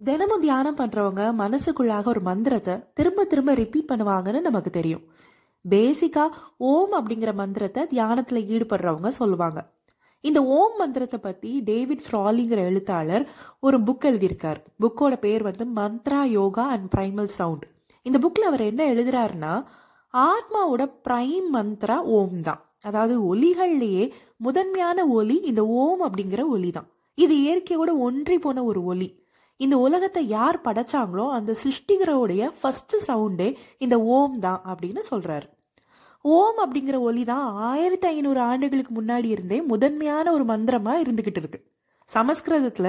தினமும் தியானம் பண்றவங்க மனசுக்குள்ளாக ஒரு மந்திரத்தை திரும்ப திரும்ப ரிப்பீட் பண்ணுவாங்கன்னு நமக்கு தெரியும். பேசிக்கா ஓம் அப்படிங்கிற மந்திரத்தை தியானத்துல ஈடுபடுறவங்க சொல்லுவாங்க. இந்த ஓம் மந்திரத்தை பத்தி டேவிட் ஃப்ராலிங்கிற எழுத்தாளர் ஒரு புக் எழுதியிருக்கார். புக்கோட பேர் வந்து Mantra Yoga and primal sound இந்த புக்ல அவர் என்ன எழுதுறாருன்னா ஆத்மாவோட பிரைம் மந்த்ரா ஓம் தான். அதாவது ஒலிகள்லேயே முதன்மையான ஒலி இந்த ஓம் அப்படிங்கிற ஒலி தான் இது இயற்கையோட ஒன்றி போன ஒரு ஒலி. இந்த உலகத்தை யார் படைச்சாங்களோ அந்த சிருஷ்டிகரோடைய ஃபர்ஸ்ட் சவுண்டே இந்த ஓம் தான் அப்படின்னு சொல்றாரு. ஓம் அப்படிங்கிற ஒலி தான் ஆயிரத்தி ஐநூறு ஆண்டுகளுக்கு முன்னாடி இருந்தே முதன்மையான ஒரு மந்திரமா இருந்துகிட்டு இருக்கு. சமஸ்கிருதத்துல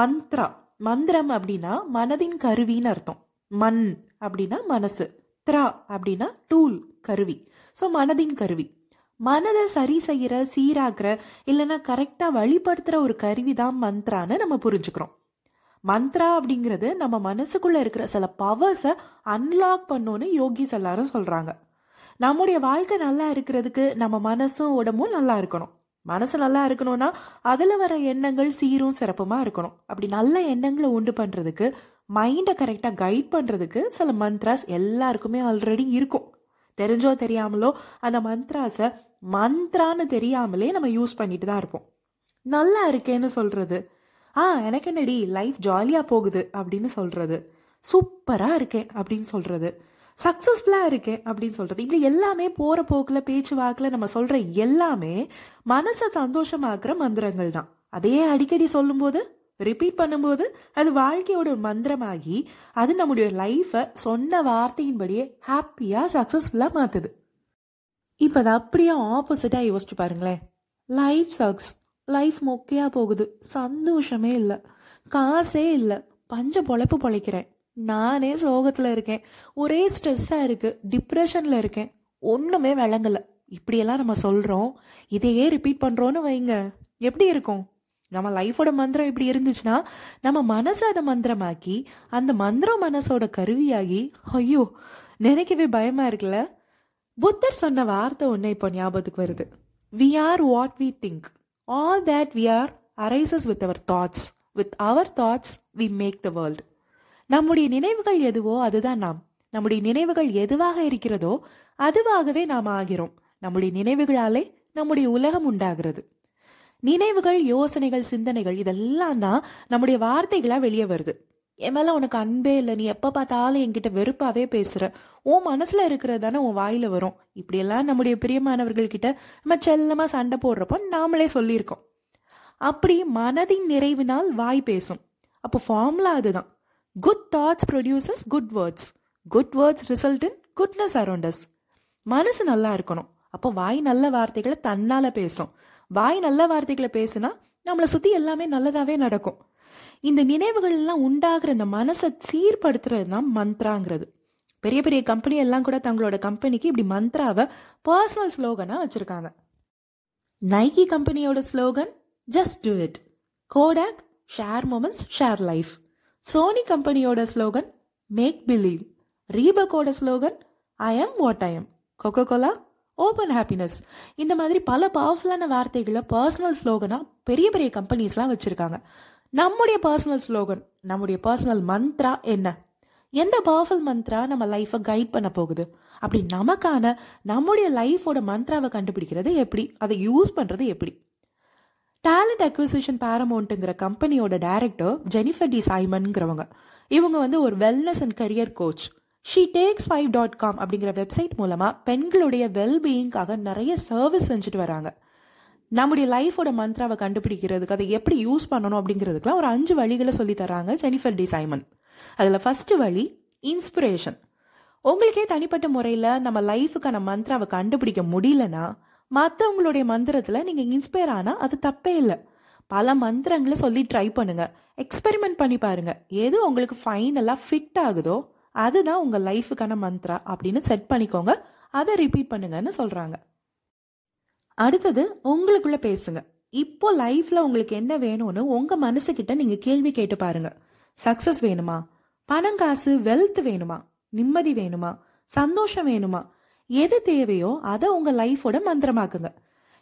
மந்த்ரா மந்திரம் அப்படின்னா மனதின் கருவின்னு அர்த்தம். மண் அப்படின்னா மனசு த்ரா அப்படின்னா டூல் கருவி. ஸோ மனதின் கருவி. மனதை சரி செய்யற சீராக்குற இல்லைன்னா கரெக்டா வழிபடுத்துற ஒரு கருவி தான் மந்த்ரான்னு நம்ம புரிஞ்சுக்கிறோம். மந்த்ரா அப்படிங்கிறது நம்ம மனசுக்குள்ள இருக்கிற சில பவர்ஸை அன்லாக் பண்ணோன்னு யோகிஸ் எல்லாரும் சொல்றாங்க. நம்முடைய வாழ்க்கை நல்லா இருக்கிறதுக்கு நம்ம மனசும் உடம்பும் நல்லா இருக்கணும். மனசு நல்லா இருக்கணும்னா அதுல வர எண்ணங்கள் சீரும் சிறப்புமா இருக்கணும். அப்படி நல்ல எண்ணங்களை உண்டு பண்றதுக்கு மைண்டை கரெக்டா கைட் பண்றதுக்கு சில மந்த்ராஸ் எல்லாருக்குமே ஆல்ரெடி இருக்கும். தெரிஞ்சோ தெரியாமலோ அந்த மந்த்ராஸை மந்த்ரான்னு தெரியாமலே நம்ம யூஸ் பண்ணிட்டு தான் இருப்போம். நல்லா இருக்கேன்னு சொல்றது ஆ எனக்கு என்னடி லைஃப் ஜாலியாக போகுது அப்படின்னு சொல்கிறது சூப்பராக இருக்கேன் அப்படின்னு சொல்கிறது சக்ஸஸ்ஃபுல்லாக இருக்கேன் அப்படின்னு சொல்கிறது இப்படி எல்லாமே போகிற போக்கில் பேச்சு வாக்கில் நம்ம சொல்கிற எல்லாமே மனசை சந்தோஷமாக்குற மந்திரங்கள் தான். அதே அடிக்கடி சொல்லும்போது ரிப்பீட் பண்ணும்போது அது வாழ்க்கையோட ஒரு மந்திரமாகி அது நம்முடைய லைஃபை சொன்ன வார்த்தையின்படியே ஹாப்பியாக சக்ஸஸ்ஃபுல்லாக மாற்றுது இப்போ அது அப்படியே ஆப்போசிட்டாக யோசிச்சு பாருங்களேன். லைஃப் சக்ஸ் லைஃப் மொக்கையா போகுது. சந்தோஷமே இல்லை. காசே இல்லை. பஞ்ச பொழைப்பு பொழைக்கிறேன். நானே சோகத்துல இருக்கேன். ஒரே ஸ்ட்ரெஸ்ஸா இருக்கு. டிப்ரெஷன்ல இருக்கேன். ஒண்ணுமே விளங்கல. இப்படியெல்லாம் நம்ம சொல்றோம். இதையே ரிப்பீட் பண்றோம்னு வைங்க. எப்படி இருக்கும்? நம்ம லைஃபோட மந்திரம் இப்படி இருந்துச்சுன்னா நம்ம மனசை அதை மந்திரமாக்கி அந்த மந்திரம் மனசோட கருவியாகி ஐயோ நினைக்கவே பயமா இருக்குல்ல? புத்தர் சொன்ன வார்த்தை ஒன்று இப்போ ஞாபகத்துக்கு வருது. We are what we think all that we are arises with our thoughts with our thoughts we make the world நம்முடைய நினைவுகள் எதுவோ அதுதான் நாம். நம்முடைய நினைவுகள் எதுவாக இருக்கிறதோ அதுவாகவே நாம் ஆகிறோம். நம்முடைய நினைவுகளாலே நம்முடைய உலகம் உண்டாகிறது. நினைவுகள் யோசனைகள் சிந்தனைகள் இதெல்லாம் தான் நம்முடைய வார்த்தைகளா வெளியே வருது. என் மேல உனக்கு அன்பே இல்லை. நீ எப்ப பார்த்தாலும் என்கிட்ட வெறுப்பாவே பேசுற. உன் மனசுல இருக்கிறது தானே உன் வாயில வரும். இப்படியெல்லாம் நம்முடைய பிரியமானவர்கள் கிட்ட நம்ம செல்லமா சண்டை போடுறப்போ நாமளே சொல்லியிருக்கோம். அப்படி மனதின் நிறைவினால் வாய் பேசும். அப்போ ஃபார்முலா அதுதான். Good thoughts produces good words good words result in goodness around us மனசு நல்லா இருக்கணும். அப்போ வாய் நல்ல வார்த்தைகளை தன்னால பேசும். வாய் நல்ல வார்த்தைகளை பேசுனா நம்மளை சுத்தி எல்லாமே நல்லதாவே நடக்கும். இந்த நினைவுகள் எல்லாம் உண்டாகிற இந்த மனசை சீர்படுத்துறது தான் மந்த்ராங்கிறது. பெரிய பெரிய கம்பெனி எல்லாம் கூட தங்களோட கம்பெனிக்கு இப்படி மந்த்ராவை பர்சனல் ஸ்லோகனா வச்சிருக்காங்க. நைகி கம்பெனியோட slogan just do it Kodak share moments share life Sony கம்பெனியோட slogan make believe ரீபக்கோட slogan I am what I am Coca Cola open happiness இந்த மாதிரி பல பவர்ஃபுல்லான வார்த்தைகளை பர்சனல் ஸ்லோகனாக பெரிய பெரிய கம்பெனிஸ்லாம் வச்சுருக்காங்க. நம்முடைய பர்சனல் ஸ்லோகன் நம்முடைய பர்சனல் மந்த்ரா என்ன? எந்த பவர்ஃபுல் மந்த்ரா நம்ம லைஃப்பை கைட் பண்ண போகுது? அப்படி நமக்கான நம்முடைய லைஃபோட மந்த்ராவை கண்டுபிடிக்கிறது எப்படி? அதை யூஸ் பண்ணுறது எப்படி? டேலண்ட் அக்விசிஷன் பேரமௌண்ட்டுங்கிற கம்பெனியோட டைரக்டர் ஜெனிஃபர் டி சைமன்ங்கிறவங்க இவங்க வந்து ஒரு wellness and career coach she takes five dot com அப்படிங்கிற வெப்சைட் மூலமாக பெண்களுடைய வெல்பீயிங்காக நிறைய சர்வீஸ் செஞ்சுட்டு வராங்க. நம்முடைய லைஃபோட மந்த்ராவை கண்டுபிடிக்கிறதுக்கு அதை எப்படி யூஸ் பண்ணணும் அப்படிங்கிறதுக்குலாம் ஒரு அஞ்சு வழிகளை சொல்லி தராங்க ஜெனிஃபர் டி சைமன். அதில் ஃபர்ஸ்ட் வழி இன்ஸ்பிரேஷன் உங்களுக்கே தனிப்பட்ட முறையில் நம்ம லைஃபுக்கான மந்த்ராவை கண்டுபிடிக்க முடியலன்னா மற்றவங்களுடைய மந்திரத்தில் நீங்கள் இன்ஸ்பயர் ஆனால் அது தப்பே இல்லை. பல மந்திரங்களை சொல்லி ட்ரை பண்ணுங்க. எக்ஸ்பெரிமெண்ட் பண்ணி பாருங்க. எது உங்களுக்கு ஃபைனலாக ஃபிட் ஆகுதோ அதுதான் உங்கள் லைஃபுக்கான மந்த்ரா அப்படின்னு செட் பண்ணிக்கோங்க. அதை ரிப்பீட் பண்ணுங்கன்னு சொல்கிறாங்க அடுத்தது உங்களுக்குள்ள பேசுங்க. இப்போ லைஃப்ல உங்களுக்கு என்ன வேணும்னு உங்க மனசுகிட்ட நீங்க கேள்வி கேட்டு பாருங்க. சக்சஸ் வேணுமா? பணம் காசு வெல்த் வேணுமா? நிம்மதி வேணுமா? சந்தோஷம் வேணுமா? எது தேவையோ அதை உங்க லைஃபோட மந்திரமாக்குங்க.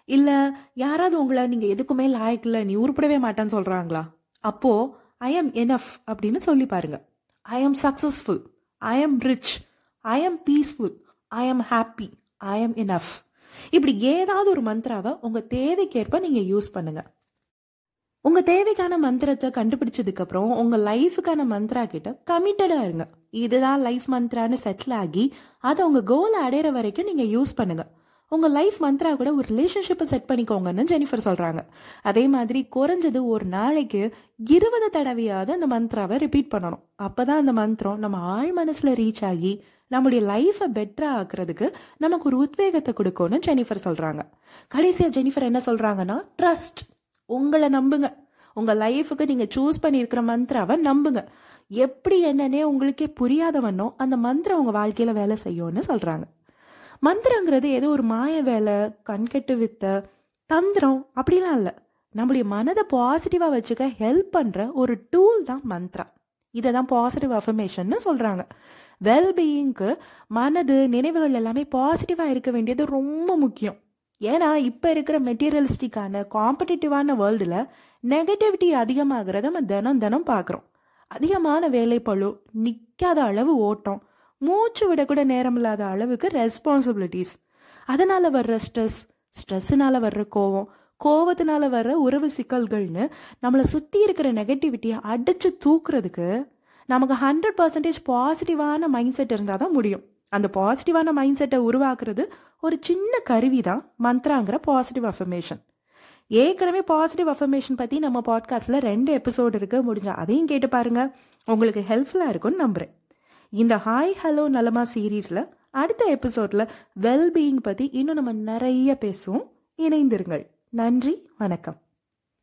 இல்ல யாராவது உங்களை நீங்க எதுக்குமே லாயக்கில்ல நீ உருப்படவே மாட்டேன்னு சொல்றாங்களா? அப்போ ஐ எம் எனஃப் அப்படின்னு சொல்லி பாருங்க. I am successful I am rich I am peaceful I am happy I am enough இப்படி ஏதாவது ஒரு மந்த்ராவை உங்க தேவைக்கேற்ப நீங்க யூஸ் பண்ணுங்க. உங்க தேவைக்கான மந்திரத்தை கண்டுபிடிச்சதுக்கு அப்புறம் உங்க லைஃபுக்கான மந்த்ரா கிட்ட கமிட்டடா இருங்க. இதுதான் லைஃப் மந்த்ரான்னு செட்டில் ஆகி அதை உங்க கோலை அடையிற வரைக்கும் நீங்க யூஸ் பண்ணுங்க. உங்கள் லைஃப் மந்த்ரா கூட ஒரு ரிலேஷன்ஷிப்பை செட் பண்ணிக்கோங்கன்னு ஜெனிஃபர் சொல்கிறாங்க அதே மாதிரி குறைஞ்சது ஒரு நாளைக்கு இருபது தடவையாவது அந்த மந்த்ராவை ரிப்பீட் பண்ணணும். அப்போ தான் அந்த மந்திரம் நம்ம ஆழ் மனசில் ரீச் ஆகி நம்முடைய லைஃப்பை பெட்டரா ஆக்குறதுக்கு நமக்கு ஒரு உத்வேகத்தை கொடுக்கும்னு ஜெனிஃபர் சொல்கிறாங்க கடைசியாக ஜெனிஃபர் என்ன சொல்கிறாங்கன்னா ட்ரஸ்ட் உங்களை நம்புங்க. உங்கள் லைஃபுக்கு நீங்கள் சூஸ் பண்ணியிருக்கிற மந்த்ராவை நம்புங்க. எப்படி என்னன்னே உங்களுக்கே புரியாதவனோ அந்த மந்திரம் உங்கள் வாழ்க்கையில் வேலை செய்யும்னு சொல்கிறாங்க மந்திரங்கிறது ஏதோ ஒரு மாய வேலை கண்கெட்டு வித்த தந்திரம் அப்படிலாம் இல்லை. நம்மளுடைய மனதை பாசிட்டிவாக வச்சுக்க ஹெல்ப் பண்ணுற ஒரு டூல் தான் மந்த்ரா இதை தான் பாசிட்டிவ் அஃபர்மேஷன்னு சொல்கிறாங்க வெல்பீயிங்க்கு மனது நினைவுகள் எல்லாமே பாசிட்டிவாக இருக்க வேண்டியது ரொம்ப முக்கியம். ஏன்னா இப்போ இருக்கிற மெட்டீரியலிஸ்டிக்கான காம்படிட்டிவான வேர்ல்டில் நெகட்டிவிட்டி அதிகமாகிறத நம்ம தினம் தினம் பார்க்குறோம். அதிகமான வேலைப்பழு நிற்காத அளவு ஓட்டம் மூச்சு விடக்கூட நேரம் இல்லாத அளவுக்கு ரெஸ்பான்சிபிலிட்டிஸ் அதனால வர்ற ஸ்ட்ரெஸ் ஸ்ட்ரெஸ்ஸுனால வர்ற கோவம் கோவத்தினால வர்ற உறவு சிக்கல்கள்னு நம்மளை சுற்றி இருக்கிற நெகட்டிவிட்டியை அடிச்சு தூக்குறதுக்கு நமக்கு ஹண்ட்ரட் பர்சன்டேஜ் பாசிட்டிவான மைண்ட் செட் இருந்தால் தான் முடியும். அந்த பாசிட்டிவான மைண்ட் செட்டை உருவாக்குறது ஒரு சின்ன கருவி தான் மந்த்ராங்கிற பாசிட்டிவ் அஃபர்மேஷன் ஏற்கனவே பாசிட்டிவ் அஃபர்மேஷன் பற்றி நம்ம பாட்காஸ்ட்டில் ரெண்டு எபிசோடு இருக்க முடிஞ்சா அதையும் கேட்டு பாருங்க. உங்களுக்கு ஹெல்ப்ஃபுல்லாக இருக்கும்னு நம்புகிறேன் இந்த ஹாய் ஹலோ நலமா சீரீஸில் அடுத்த எபிசோடில் வெல்பீயிங் பற்றி இன்னும் நம்ம நிறைய பேசுவோம். இணைந்திருங்கள். நன்றி வணக்கம்.